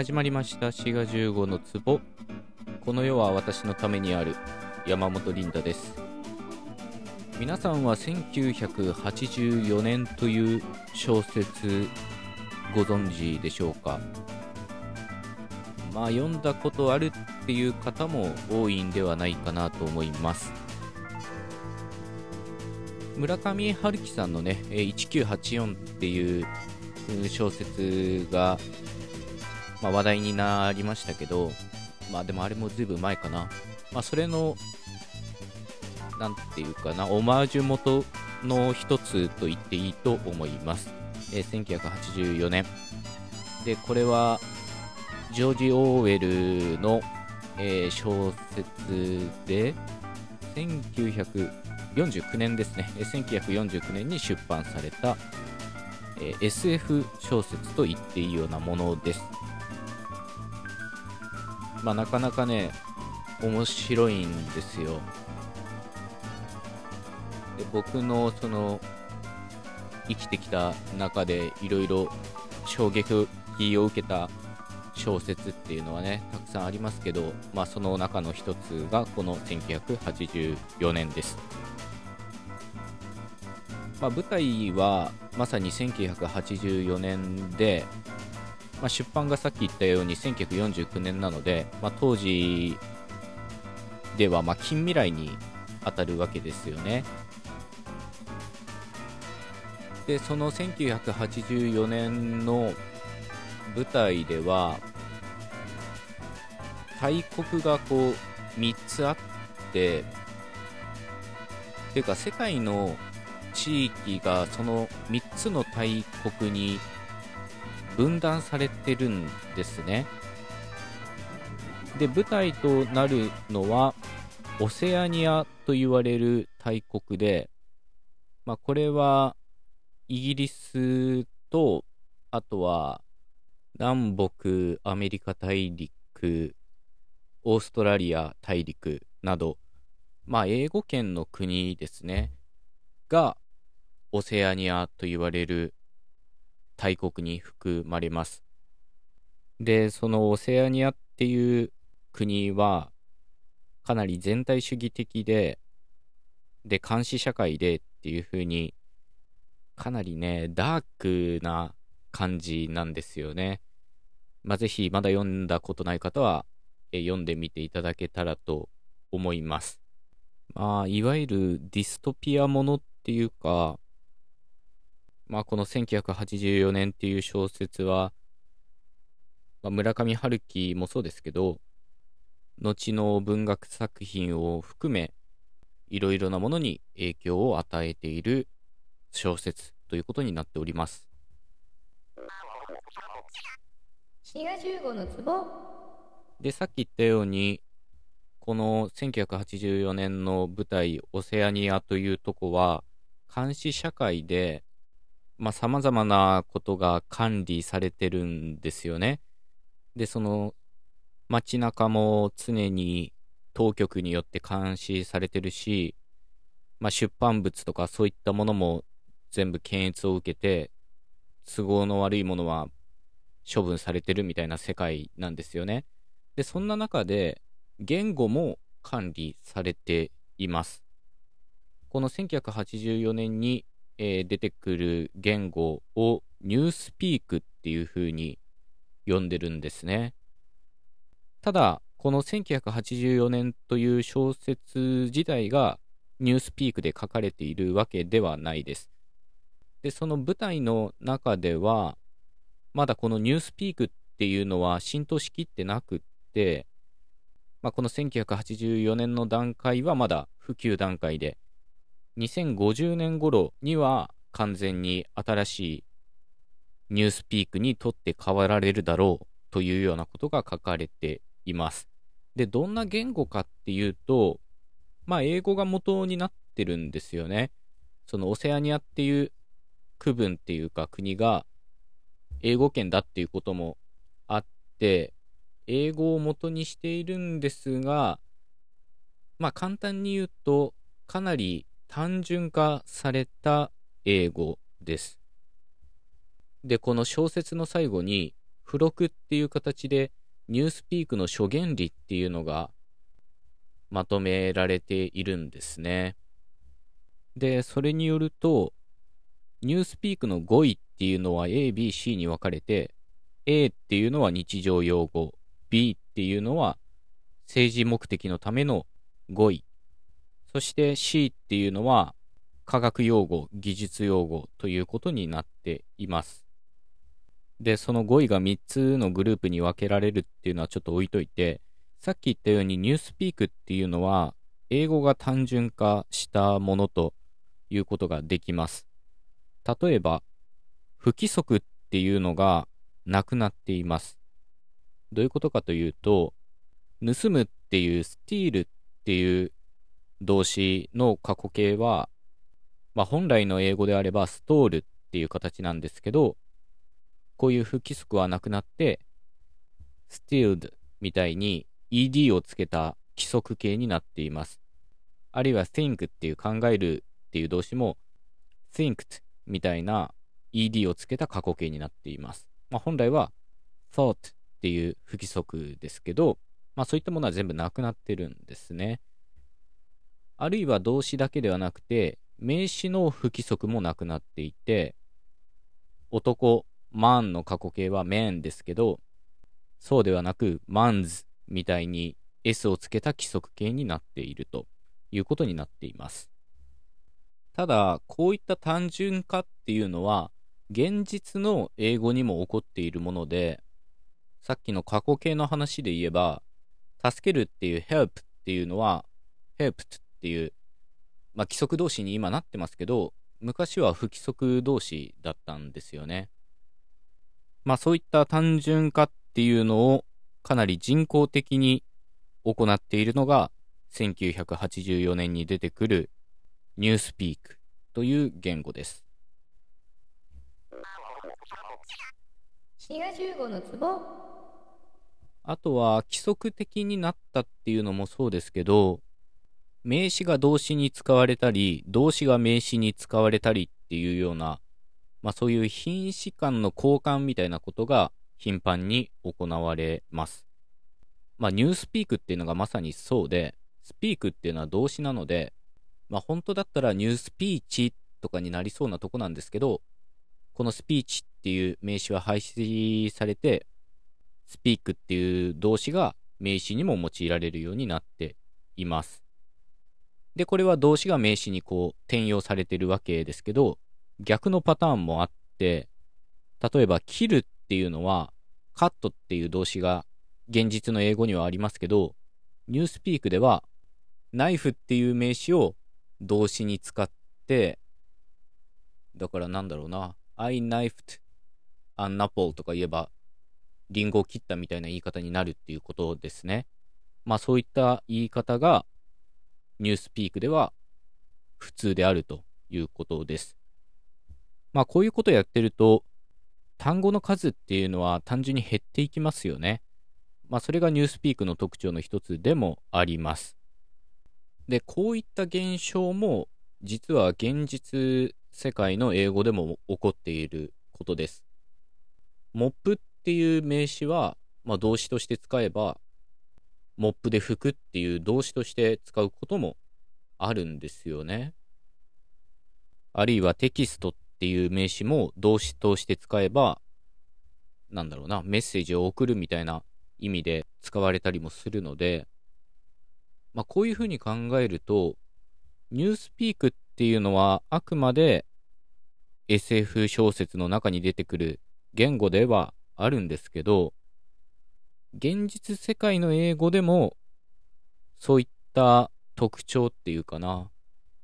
始まりました。滋賀15の壺。この世は私のためにある。山本リンダです。皆さんは1984年という小説ご存知でしょうか？まあ読んだことあるっていう方も多いんではないかなと思います。村上春樹さんのね1984っていう小説が、まあ、話題になりましたけど、まあでもあれもずいぶん前かな。まあそれの、なんていうかな、オマージュ元の一つと言っていいと思います。えー、1984年。で、これは、ジョージ・オーウェルの、えー、小説で、1949年ですね、1949年に出版された、え、SF 小説と言っていいようなものです。まあ、なかなかね、面白いんですよ。で僕のその生きてきた中でいろいろ衝撃を受けた小説っていうのはねたくさんありますけど、まあ、その中の一つがこの1984年です。まあ、舞台はまさに1984年で、まあ、出版がさっき言ったように1949年なので、まあ、当時ではま近未来に当たるわけですよね。でその1984年の舞台では大国がこう3つあってていうか世界の地域がその3つの大国に分断されてるんですね。で、舞台となるのは、オセアニアと言われる大国で、まあ、これは、イギリスと、あとは、南北アメリカ大陸、オーストラリア大陸など、まあ、英語圏の国ですね。がオセアニアと言われる大国に含まれます。で、そのオセアニアっていう国はかなり全体主義的で、で、監視社会でっていう風にかなりね、ダークな感じなんですよね。まあ、ぜひまだ読んだことない方は、え読んでみていただけたらと思います。まあ、いわゆるディストピアものっていうか、まあ、この1984年っていう小説は、まあ、村上春樹もそうですけど、後の文学作品を含め、いろいろなものに影響を与えている小説ということになっております。で、さっき言ったように、この1984年の舞台、オセアニアというとこは、監視社会で、まあ、様々なことが管理されてるんですよね。で、その、街中も常に当局によって監視されてるし、まあ、出版物とかそういったものも全部検閲を受けて、都合の悪いものは処分されてるみたいな世界なんですよね。で、そんな中で、言語も管理されています。この1984年に、えー、出てくる言語をニュースピークっていう風に呼んでるんですね。ただ、この1984年という小説自体がニュースピークで書かれているわけではないです。で、その舞台の中では、まだこのニュースピークっていうのは浸透しきってなくって、まあ、この1984年の段階はまだ普及段階で、2050年頃には完全に新しいニュースピークにとって変わられるだろうというようなことが書かれています。で、どんな言語かっていうと、まあ、英語が元になってるんですよね。そのオセアニアっていう区分っていうか国が英語圏だっていうこともあって、英語を元にしているんですが、まあ簡単に言うと、かなり単純化された英語です。で、この小説の最後に、付録っていう形でニュースピークの諸原理っていうのがまとめられているんですね。で、それによると、ニュースピークの語彙っていうのは A、B、C に分かれて、A っていうのは日常用語、B っていうのは政治目的のための語彙、そして C っていうのは科学用語、技術用語ということになっています。で、その語彙が3つのグループに分けられるっていうのはちょっと置いといて、さっき言ったようにニュースピークっていうのは英語が単純化したものということができます。例えば、不規則っていうのがなくなっています。どういうことかというと、盗むっていうスティールっていう動詞の過去形は、まあ、本来の英語であればストールっていう形なんですけど、こういう不規則はなくなって、stealed みたいに ed をつけた規則形になっています。あるいは think っていう考えるっていう動詞も thinked みたいな ed をつけた過去形になっています。まあ、本来は thought っていう不規則ですけど、まあ、そういったものは全部なくなってるんですね。あるいは動詞だけではなくて、名詞の不規則もなくなっていて、男、マンの過去形は man ですけど、そうではなく mans みたいに S をつけた規則形になっているということになっています。ただ、こういった単純化っていうのは、現実の英語にも起こっているもので、さっきの過去形の話で言えば、助けるっていう help っていうのは、helped っていう、まあ、規則動詞に今なってますけど、昔は不規則動詞だったんですよね。まあそういった単純化っていうのをかなり人工的に行っているのが1984年に出てくるニュースピークという言語です。あとは規則的になったっていうのもそうですけど名詞が動詞に使われたり動詞が名詞に使われたりっていうような、まあ、そういう品詞間の交換みたいなことが頻繁に行われます。まあ、ニュースピークっていうのがまさにそうで、スピークっていうのは動詞なので、まあ、本当だったらニュースピーチとかになりそうなとこなんですけど、このスピーチっていう名詞は廃止されて、スピークっていう動詞が名詞にも用いられるようになっています。で、これは動詞が名詞にこう転用されてるわけですけど、逆のパターンもあって、例えば、切るっていうのは、カットっていう動詞が現実の英語にはありますけど、ニュースピークでは、ナイフっていう名詞を動詞に使って、だからなんだろうな、I knifed an apple とか言えば、リンゴを切ったみたいな言い方になるっていうことですね。まあそういった言い方が、ニュースピークでは普通であるということです。まあこういうことをやってると、単語の数っていうのは単純に減っていきますよね。まあ、それがニュースピークの特徴の一つでもあります。で、こういった現象も実は現実世界の英語でも起こっていることです。モップっていう名詞は、まあ、動詞として使えば、モップで拭くっていう動詞として使うこともあるんですよね。あるいはテキストっていう名詞も動詞として使えば、なんだろうな、メッセージを送るみたいな意味で使われたりもするので、まあ、こういうふうに考えると、ニュースピークっていうのはあくまで SF 小説の中に出てくる言語ではあるんですけど、現実世界の英語でもそういった特徴っていうかな、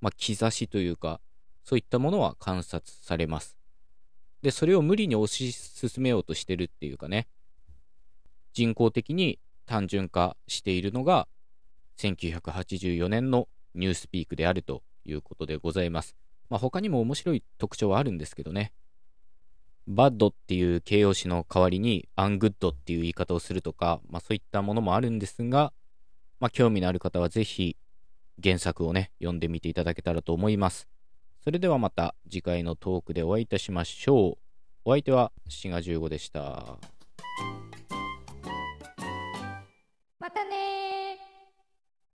まあ、兆しというか、そういったものは観察されます。で、それを無理に推し進めようとしてるっていうかね、人工的に単純化しているのが、1984年のニュースピークであるということでございます。まあ、他にも面白い特徴はあるんですけどね。 bad っていう形容詞の代わりに ungood っていう言い方をするとか、まあ、そういったものもあるんですが、まあ、興味のある方はぜひ原作をね、読んでみていただけたらと思います。それではまた次回のトークでお会いいたしましょう。お相手は、シガ15でした。またね